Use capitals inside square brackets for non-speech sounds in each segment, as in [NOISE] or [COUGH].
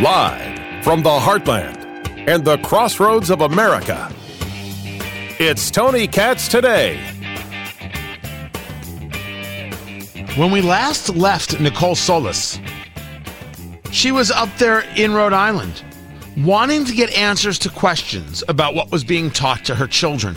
Live from the heartland and the crossroads of America, it's Tony Katz today. When we last left Nicole Solis, she was up there in Rhode Island wanting to get answers to questions about what was being taught to her children.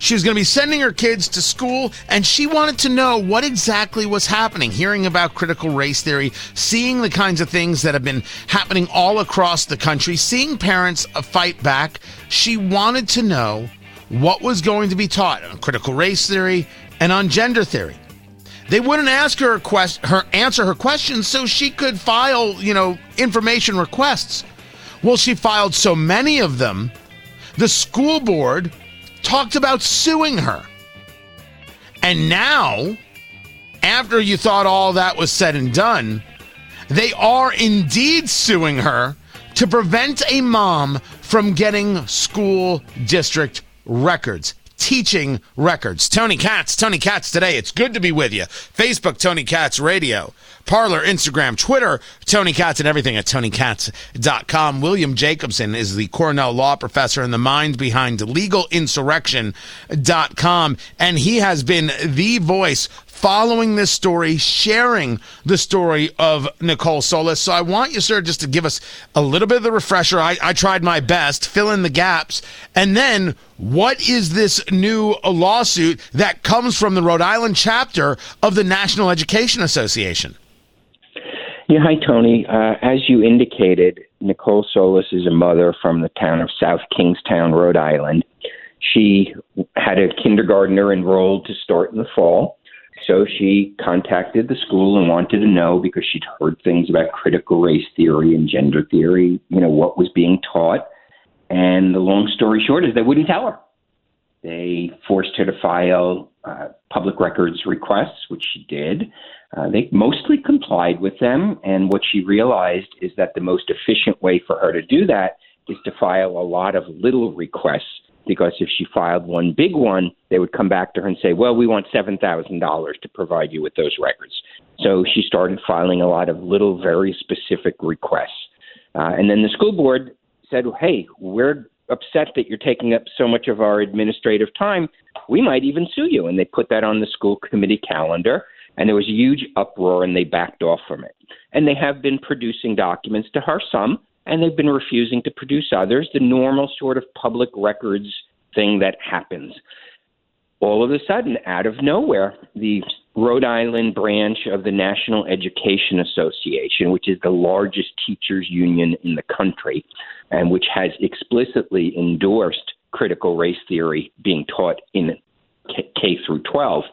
She was going to be sending her kids to school, and she wanted to know what exactly was happening, hearing about critical race theory, seeing the kinds of things that have been happening all across the country, seeing parents uh, fight back. She wanted to know what was going to be taught on critical race theory and on gender theory. They wouldn't ask her quest- her answer her questions so she could file, you know, information requests. Well, she filed so many of them, the school board talked about suing her. And now, after you thought all that was said and done, they are indeed suing her to prevent a mom from getting school district records. Teaching records. Tony Katz, Tony Katz today. It's good to be with you. Facebook, Tony Katz Radio. Parler, Instagram, Twitter, Tony Katz, and everything at TonyKatz.com. William Jacobson is the Cornell Law Professor and the mind behind LegalInsurrection.com, and he has been the voice following this story, sharing the story of Nicole Solis. So I want you, sir, just to give us a little bit of the refresher. I, I tried my best, fill in the gaps, and then what is this new lawsuit that comes from the Rhode Island chapter of the National Education Association? Yeah, hi, Tony. Uh, as you indicated, Nicole Solis is a mother from the town of South Kingstown, Rhode Island. She had a kindergartner enrolled to start in the fall. So she contacted the school and wanted to know because she'd heard things about critical race theory and gender theory, you know, what was being taught. And the long story short is they wouldn't tell her. They forced her to file uh, public records requests, which she did. Uh, they mostly complied with them. And what she realized is that the most efficient way for her to do that is to file a lot of little requests because if she filed one big one, they would come back to her and say, well, we want $7,000 to provide you with those records. So she started filing a lot of little, very specific requests. Uh, and then the school board said, hey, we're upset that you're taking up so much of our administrative time. We might even sue you. And they put that on the school committee calendar. And there was a huge uproar, and they backed off from it. And they have been producing documents to her, some, and they've been refusing to produce others, the normal sort of public records thing that happens. All of a sudden, out of nowhere, the Rhode Island branch of the National Education Association, which is the largest teachers union in the country, and which has explicitly endorsed critical race theory being taught in K, through 12,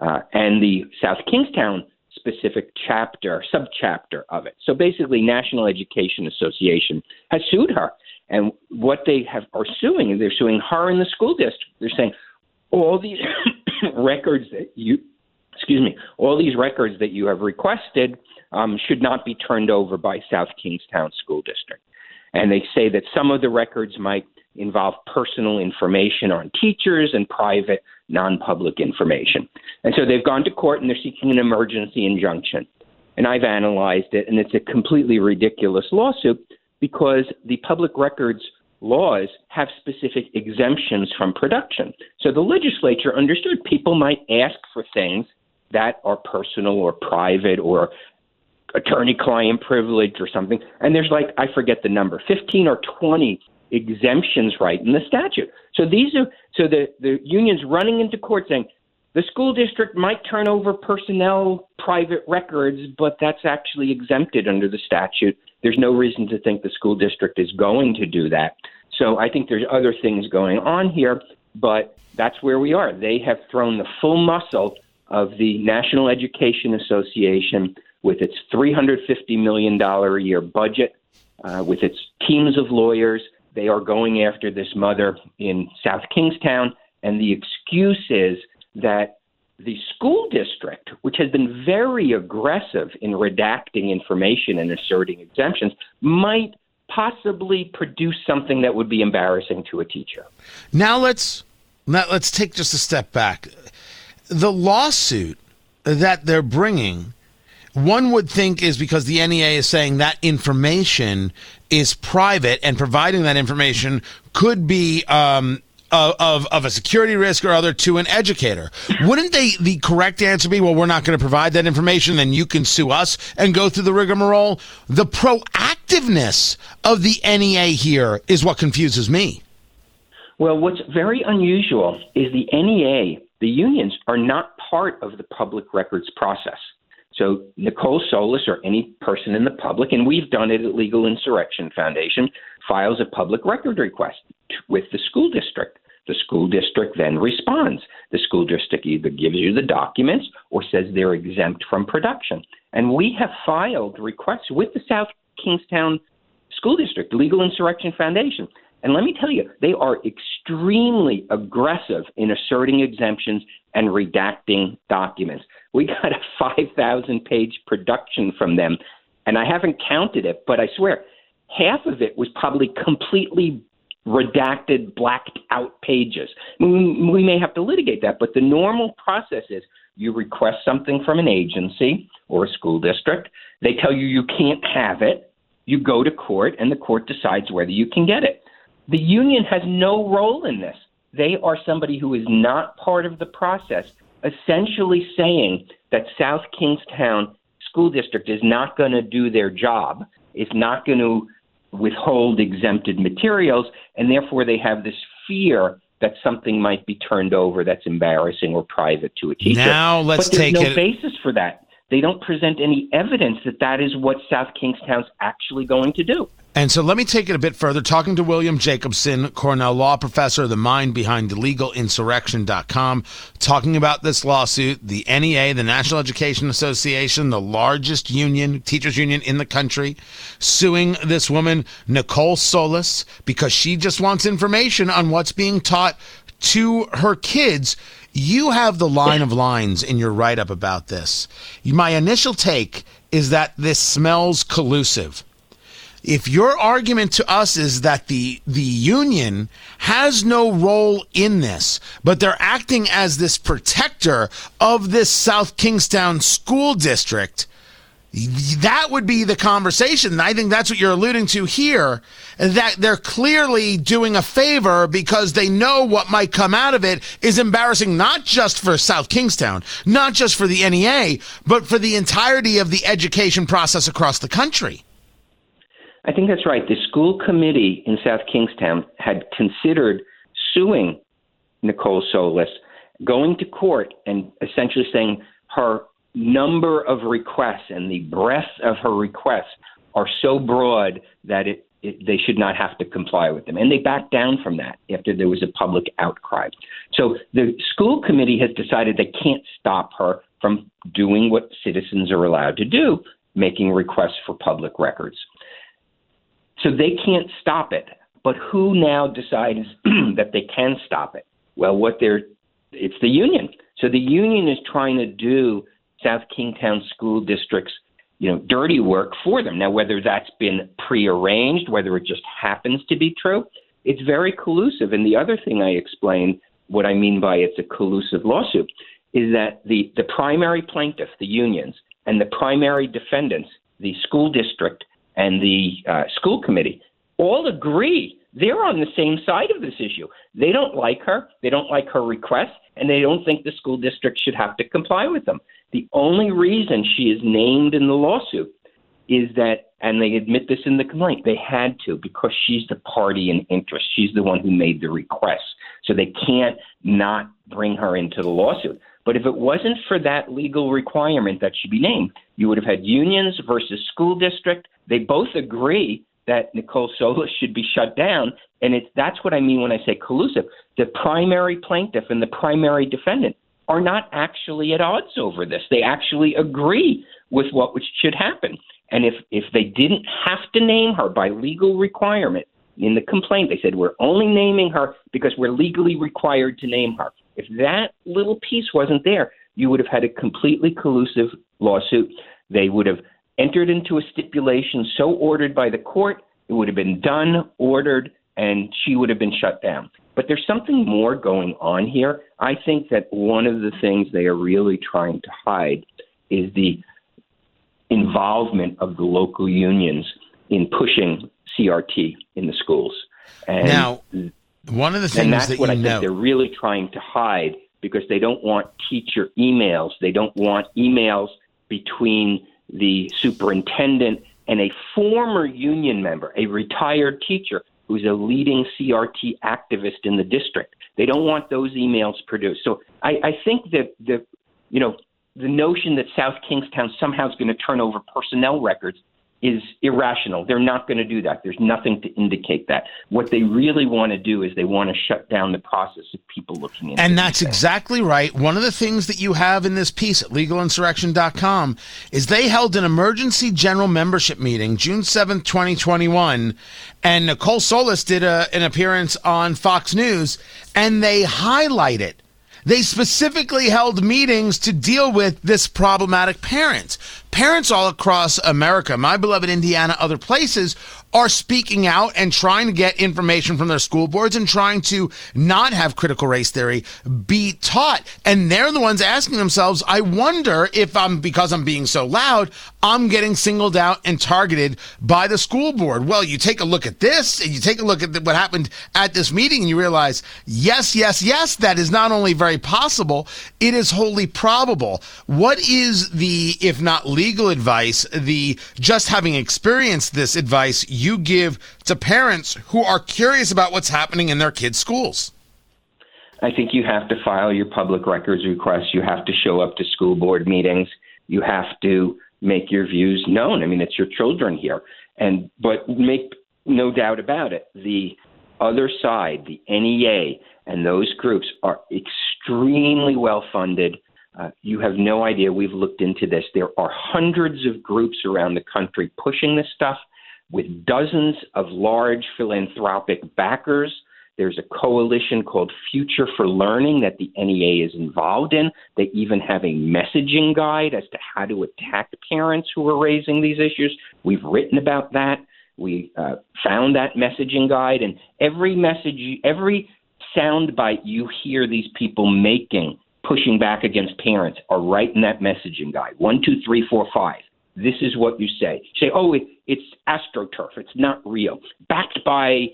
uh, and the South Kingstown specific chapter, subchapter of it. So basically, National Education Association has sued her. And what they have are suing is they're suing her in the school district. They're saying all these [COUGHS] records that you, excuse me, all these records that you have requested um, should not be turned over by South Kingstown School District. And they say that some of the records might involve personal information on teachers and private non public information. And so they've gone to court and they're seeking an emergency injunction. And I've analyzed it, and it's a completely ridiculous lawsuit because the public records laws have specific exemptions from production. So the legislature understood people might ask for things that are personal or private or attorney client privilege or something. And there's like, I forget the number, 15 or 20 exemptions right in the statute. So these are so the the union's running into court saying the school district might turn over personnel private records, but that's actually exempted under the statute. There's no reason to think the school district is going to do that. So I think there's other things going on here, but that's where we are. They have thrown the full muscle of the National Education Association with its $350 million a year budget, uh, with its teams of lawyers, they are going after this mother in South Kingstown, and the excuse is that the school district, which has been very aggressive in redacting information and asserting exemptions, might possibly produce something that would be embarrassing to a teacher. Now let's now let's take just a step back. The lawsuit that they're bringing one would think is because the NEA is saying that information is private and providing that information could be um, of, of, a security risk or other to an educator. Wouldn't they the correct answer be, well, we're not going to provide that information, then you can sue us and go through the rigmarole? The proactiveness of the NEA here is what confuses me. Well, what's very unusual is the NEA, the unions, are not part of the public records process. So Nicole Solis or any person in the public, and we've done it at Legal Insurrection Foundation, files a public record request with the school district. The school district then responds. The school district either gives you the documents or says they're exempt from production. And we have filed requests with the South Kingstown School District, Legal Insurrection Foundation. And let me tell you, they are extremely aggressive in asserting exemptions and redacting documents. We got a 5,000 page production from them, and I haven't counted it, but I swear half of it was probably completely redacted, blacked out pages. We, may have to litigate that, but the normal process is you request something from an agency or a school district. They tell you you can't have it. You go to court, and the court decides whether you can get it. The union has no role in this. They are somebody who is not part of the process, essentially saying that South Kingstown School District is not going to do their job, is not going to withhold exempted materials, and therefore they have this fear that something might be turned over that's embarrassing or private to a teacher. Now let's but there's take no it. basis for that. They don't present any evidence that that is what South Kingstown's actually going to do. And so let me take it a bit further. Talking to William Jacobson, Cornell law professor, the mind behind legalinsurrection.com, talking about this lawsuit, the NEA, the National Education Association, the largest union, teachers union in the country, suing this woman, Nicole Solis, because she just wants information on what's being taught to her kids. You have the line of lines in your write up about this. My initial take is that this smells collusive if your argument to us is that the the union has no role in this, but they're acting as this protector of this South Kingstown school district, that would be the conversation. I think that's what you're alluding to here. That they're clearly doing a favor because they know what might come out of it is embarrassing, not just for South Kingstown, not just for the NEA, but for the entirety of the education process across the country. I think that's right. The school committee in South Kingstown had considered suing Nicole Solis, going to court and essentially saying her number of requests and the breadth of her requests are so broad that it, it, they should not have to comply with them. And they backed down from that after there was a public outcry. So the school committee has decided they can't stop her from doing what citizens are allowed to do, making requests for public records. So they can't stop it. But who now decides [CLEARS THROAT] that they can stop it? Well, what they're it's the union. So the union is trying to do South Kingstown School District's you know dirty work for them. Now, whether that's been prearranged, whether it just happens to be true, it's very collusive. And the other thing I explained, what I mean by it's a collusive lawsuit, is that the the primary plaintiff, the unions, and the primary defendants, the school district and the uh, school committee all agree they're on the same side of this issue. They don't like her, they don't like her requests, and they don't think the school district should have to comply with them. The only reason she is named in the lawsuit is that, and they admit this in the complaint, they had to because she's the party in interest. She's the one who made the request. So they can't not bring her into the lawsuit. But if it wasn't for that legal requirement that she be named, you would have had unions versus school district. They both agree that Nicole Solis should be shut down. And it's that's what I mean when I say collusive. The primary plaintiff and the primary defendant are not actually at odds over this. They actually agree with what should happen. And if if they didn't have to name her by legal requirement in the complaint, they said we're only naming her because we're legally required to name her. If that little piece wasn't there, you would have had a completely collusive lawsuit. They would have entered into a stipulation so ordered by the court, it would have been done, ordered, and she would have been shut down. But there's something more going on here. I think that one of the things they are really trying to hide is the involvement of the local unions in pushing CRT in the schools. And now, one of the things and that's that what I know, think they're really trying to hide because they don't want teacher emails. They don't want emails between the superintendent and a former union member, a retired teacher who's a leading CRT activist in the district. They don't want those emails produced. So I, I think that the, you know, the notion that South Kingstown somehow is going to turn over personnel records is irrational. They're not going to do that. There's nothing to indicate that. What they really want to do is they want to shut down the process of people looking into And that's exactly right. One of the things that you have in this piece at legalinsurrection.com is they held an emergency general membership meeting June 7th, 2021, and Nicole Solis did a, an appearance on Fox News and they highlighted they specifically held meetings to deal with this problematic parent. Parents all across America, my beloved Indiana, other places, are speaking out and trying to get information from their school boards and trying to not have critical race theory be taught. And they're the ones asking themselves, I wonder if I'm, because I'm being so loud, I'm getting singled out and targeted by the school board. Well, you take a look at this and you take a look at what happened at this meeting and you realize, yes, yes, yes, that is not only very possible, it is wholly probable. What is the, if not legal advice, the just having experienced this advice you give to parents who are curious about what's happening in their kids' schools? I think you have to file your public records request. You have to show up to school board meetings. You have to make your views known. I mean, it's your children here. And but make no doubt about it, the other side, the NEA and those groups are extremely well funded. Uh, you have no idea. We've looked into this. There are hundreds of groups around the country pushing this stuff with dozens of large philanthropic backers. There's a coalition called Future for Learning that the NEA is involved in. They even have a messaging guide as to how to attack parents who are raising these issues. We've written about that. We uh, found that messaging guide, and every message, every soundbite you hear these people making pushing back against parents are right in that messaging guide. One, two, three, four, five. This is what you say. You say, oh, it, it's astroturf. It's not real. Backed by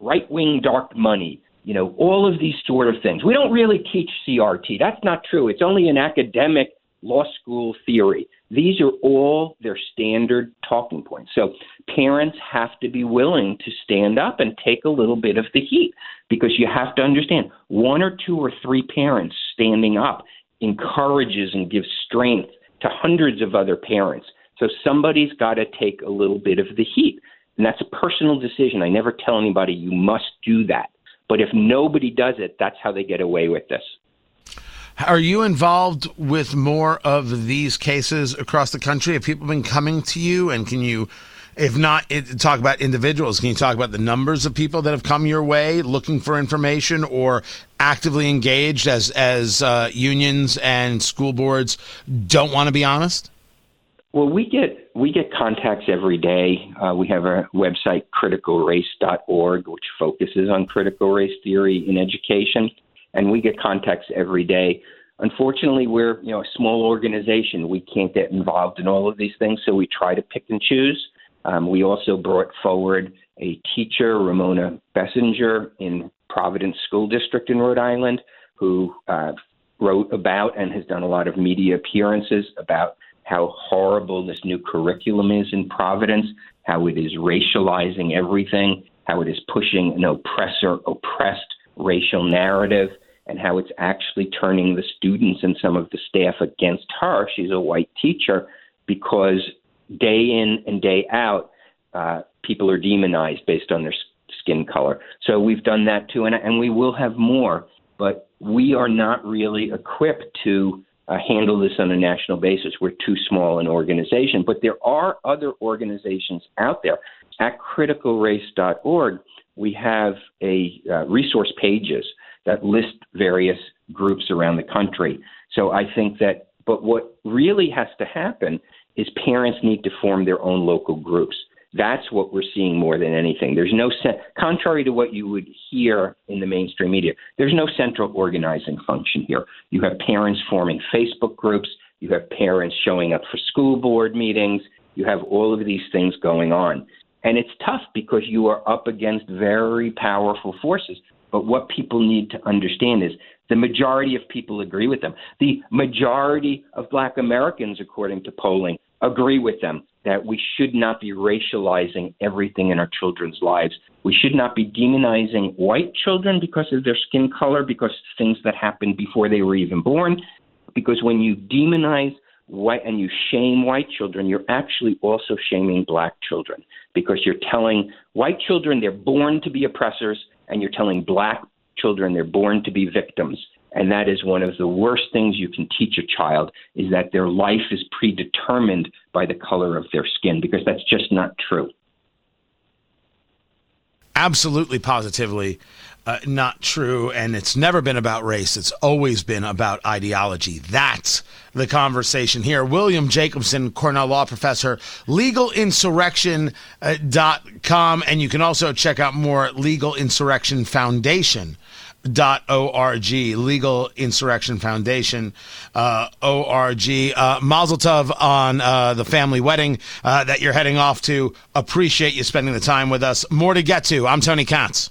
right wing dark money. You know, all of these sort of things. We don't really teach CRT. That's not true. It's only an academic law school theory. These are all their standard talking points. So parents have to be willing to stand up and take a little bit of the heat because you have to understand one or two or three parents standing up encourages and gives strength to hundreds of other parents. So somebody's got to take a little bit of the heat. And that's a personal decision. I never tell anybody you must do that. But if nobody does it, that's how they get away with this. Are you involved with more of these cases across the country? Have people been coming to you? And can you, if not talk about individuals, can you talk about the numbers of people that have come your way looking for information or actively engaged as as uh, unions and school boards don't want to be honest? Well, we get we get contacts every day. Uh, we have a website, criticalrace.org, which focuses on critical race theory in education, and we get contacts every day. Unfortunately, we're you know a small organization. We can't get involved in all of these things, so we try to pick and choose. Um, we also brought forward a teacher, Ramona Bessinger, in Providence School District in Rhode Island, who uh, wrote about and has done a lot of media appearances about how horrible this new curriculum is in Providence, how it is racializing everything, how it is pushing an oppressor oppressed racial narrative, and how it's actually turning the students and some of the staff against her. She's a white teacher because day in and day out, uh, people are demonized based on their skin color. So we've done that too, and, and we will have more. But we are not really equipped to uh, handle this on a national basis. We're too small an organization. But there are other organizations out there. At criticalrace.org, we have a uh, resource pages that list various groups around the country. So I think that, but what really has to happen is parents need to form their own local groups. That's what we're seeing more than anything. There's no, contrary to what you would hear in the mainstream media, there's no central organizing function here. You have parents forming Facebook groups, You have parents showing up for school board meetings. You have all of these things going on. And it's tough because you are up against very powerful forces. But what people need to understand is the majority of people agree with them. The majority of black Americans, according to polling, agree with them that we should not be racializing everything in our children's lives. We should not be demonizing white children because of their skin color, because things that happened before they were even born. Because when you demonize white and you shame white children, you're actually also shaming black children because you're telling white children they're born to be oppressors and you're telling black children they're born to be victims. And that is one of the worst things you can teach a child is that their life is predetermined by the color of their skin because that's just not true. Absolutely, positively uh, not true. And it's never been about race, it's always been about ideology. That's the conversation here. William Jacobson, Cornell Law Professor, legalinsurrection.com. And you can also check out more Legal Insurrection Foundation dot org legal insurrection foundation uh, org uh, mazel tov on uh, the family wedding uh, that you're heading off to. Appreciate you spending the time with us. More to get to. I'm tony katz